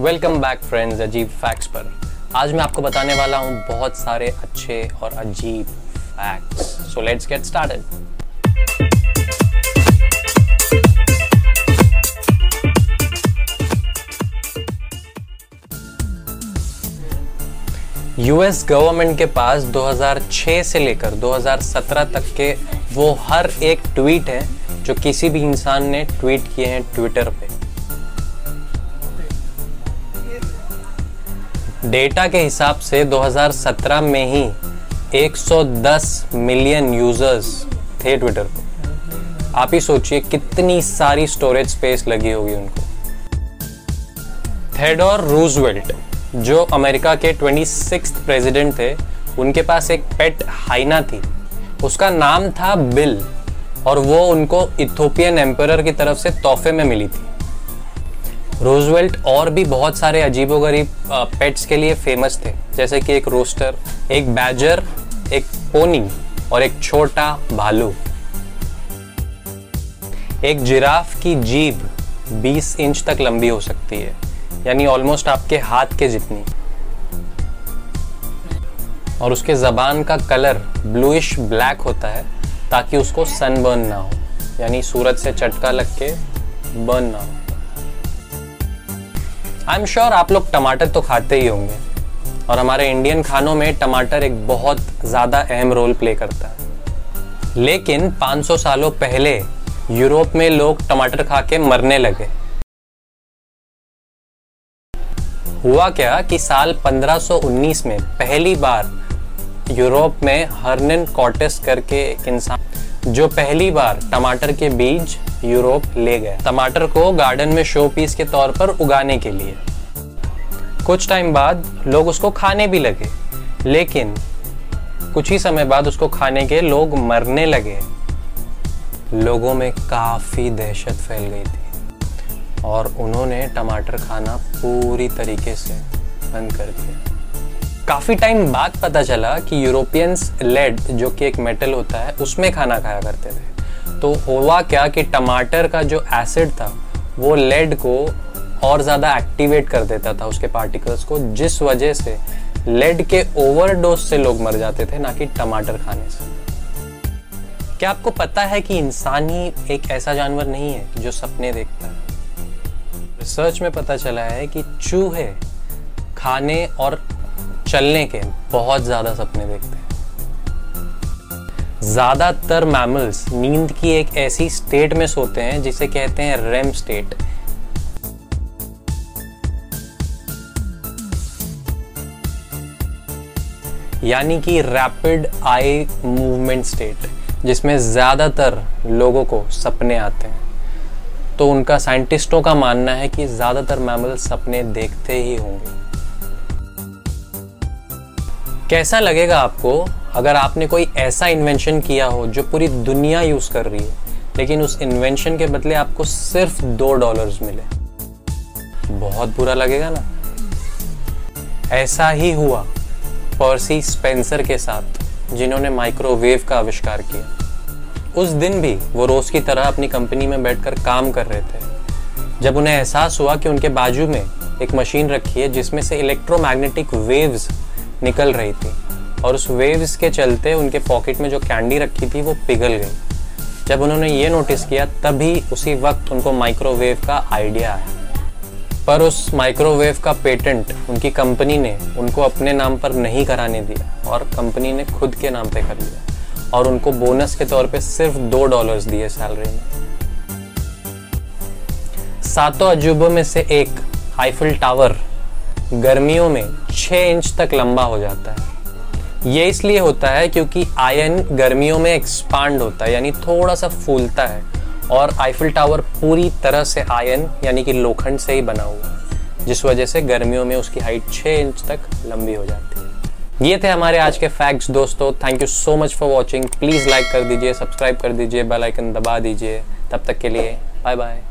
Welcome back friends अजीब facts पर। आज मैं आपको बताने वाला हूँ बहुत सारे अच्छे और अजीब facts so let's get started US government के पास 2006 से लेकर 2017 तक के वो हर एक ट्वीट है जो किसी भी इंसान ने ट्वीट किए हैं ट्विटर पे। डेटा के हिसाब से 2017 में ही 110 मिलियन यूज़र्स थे ट्विटर पे। आप ही सोचिए कितनी सारी स्टोरेज स्पेस लगी होगी उनको। थेडोर रूजवेल्ट जो अमेरिका के 26 प्रेसिडेंट थे, उनके पास एक पेट हाइना थी। उसका नाम था बिल और वो उनको इथोपियन एम्पर की तरफ़ से तोहफे में मिली थी। रोजवेल्ट और भी बहुत सारे अजीबोगरीब पेट्स के लिए फ़ेमस थे। जैसे कि एक रोस्टर एक बैजर एक पोनी और एक छोटा भालू। एक जिराफ की जीभ 20 इंच तक लंबी हो सकती है, यानी ऑलमोस्ट आपके हाथ के जितनी। और उसके जबान का कलर ब्लूइश ब्लैक होता है, ताकि उसको सनबर्न ना हो, यानी सूरज से चटका लग के बर्न ना हो। आई एम श्योर आप लोग टमाटर तो खाते ही होंगे। और हमारे इंडियन खानों में टमाटर एक बहुत ज़्यादा अहम रोल प्ले करता है। लेकिन 500 सालों पहले यूरोप में लोग टमाटर खा के मरने लगे। हुआ क्या कि साल 1519 में पहली बार यूरोप में हर्निन कॉर्टिस करके एक इंसान जो पहली बार टमाटर के बीज यूरोप ले गए। टमाटर को गार्डन में शो पीस के तौर पर उगाने के लिए। कुछ टाइम बाद लोग उसको खाने भी लगे, लेकिन कुछ ही समय बाद उसको खाने के लोग मरने लगे। लोगों में काफ़ी दहशत फैल गई थी और उन्होंने टमाटर खाना पूरी तरीके से बंद कर दिया। काफ़ी टाइम बाद पता चला कि यूरोपियंस लेड जो कि एक मेटल होता है, उसमें खाना खाया करते थे। तो हुआ क्या कि टमाटर का जो एसिड था, वो लेड को और ज़्यादा एक्टिवेट कर देता था उसके पार्टिकल्स को, जिस वजह से लेड के ओवरडोज से लोग मर जाते थे, ना कि टमाटर खाने से। क्या आपको पता है कि इंसान ही एक ऐसा जानवर नहीं है जो सपने देखता है? रिसर्च में पता चला है कि चूहे खाने और चलने के बहुत ज़्यादा सपने देखते हैं। ज़्यादातर मैमल्स नींद की एक ऐसी स्टेट में सोते हैं जिसे कहते हैं रेम स्टेट यानी कि रैपिड आई मूवमेंट स्टेट जिसमें ज़्यादातर लोगों को सपने आते हैं। तो उनका साइंटिस्टों का मानना है कि ज़्यादातर मैमल सपने देखते ही होंगे। कैसा लगेगा आपको अगर आपने कोई ऐसा इन्वेंशन किया हो जो पूरी दुनिया यूज़ कर रही है, लेकिन उस इन्वेंशन के बदले आपको सिर्फ़ दो डॉलर्स मिले। बहुत बुरा लगेगा ना? ऐसा ही हुआ पर्सी स्पेंसर के साथ, जिन्होंने माइक्रोवेव का आविष्कार किया। उस दिन भी वो रोज की तरह अपनी कंपनी में बैठकर काम कर रहे थे। जब उन्हें एहसास हुआ कि उनके बाजू में एक मशीन रखी है, जिसमें से इलेक्ट्रोमैग्नेटिक वेव्स निकल रही थी। और उस वेव्स के चलते उनके पॉकेट में जो कैंडी रखी थी वो पिघल गई। जब उन्होंने ये नोटिस किया, तभी उसी वक्त उनको माइक्रोवेव का आइडिया आया। पर उस माइक्रोवेव का पेटेंट उनकी कंपनी ने उनको अपने नाम पर नहीं कराने दिया और कंपनी ने खुद के नाम पे कर लिया। और उनको बोनस के तौर पे सिर्फ़ दो डॉलर्स दिए सैलरी में। सातों अजूबों में से एक आईफिल टावर गर्मियों में छः इंच तक लंबा हो जाता है। ये इसलिए होता है क्योंकि आयन गर्मियों में एक्सपांड होता है, यानी थोड़ा सा फूलता है और आईफिल टावर पूरी तरह से आयन यानी कि लोखंड से ही बना हुआ है, जिस वजह से गर्मियों में उसकी हाइट छः इंच तक लंबी हो जाती है। ये थे हमारे आज के फैक्ट्स दोस्तों। Thank you so much for watching please like कर दीजिए सब्सक्राइब कर दीजिए बेल आइकन दबा दीजिए। तब तक के लिए बाय बाय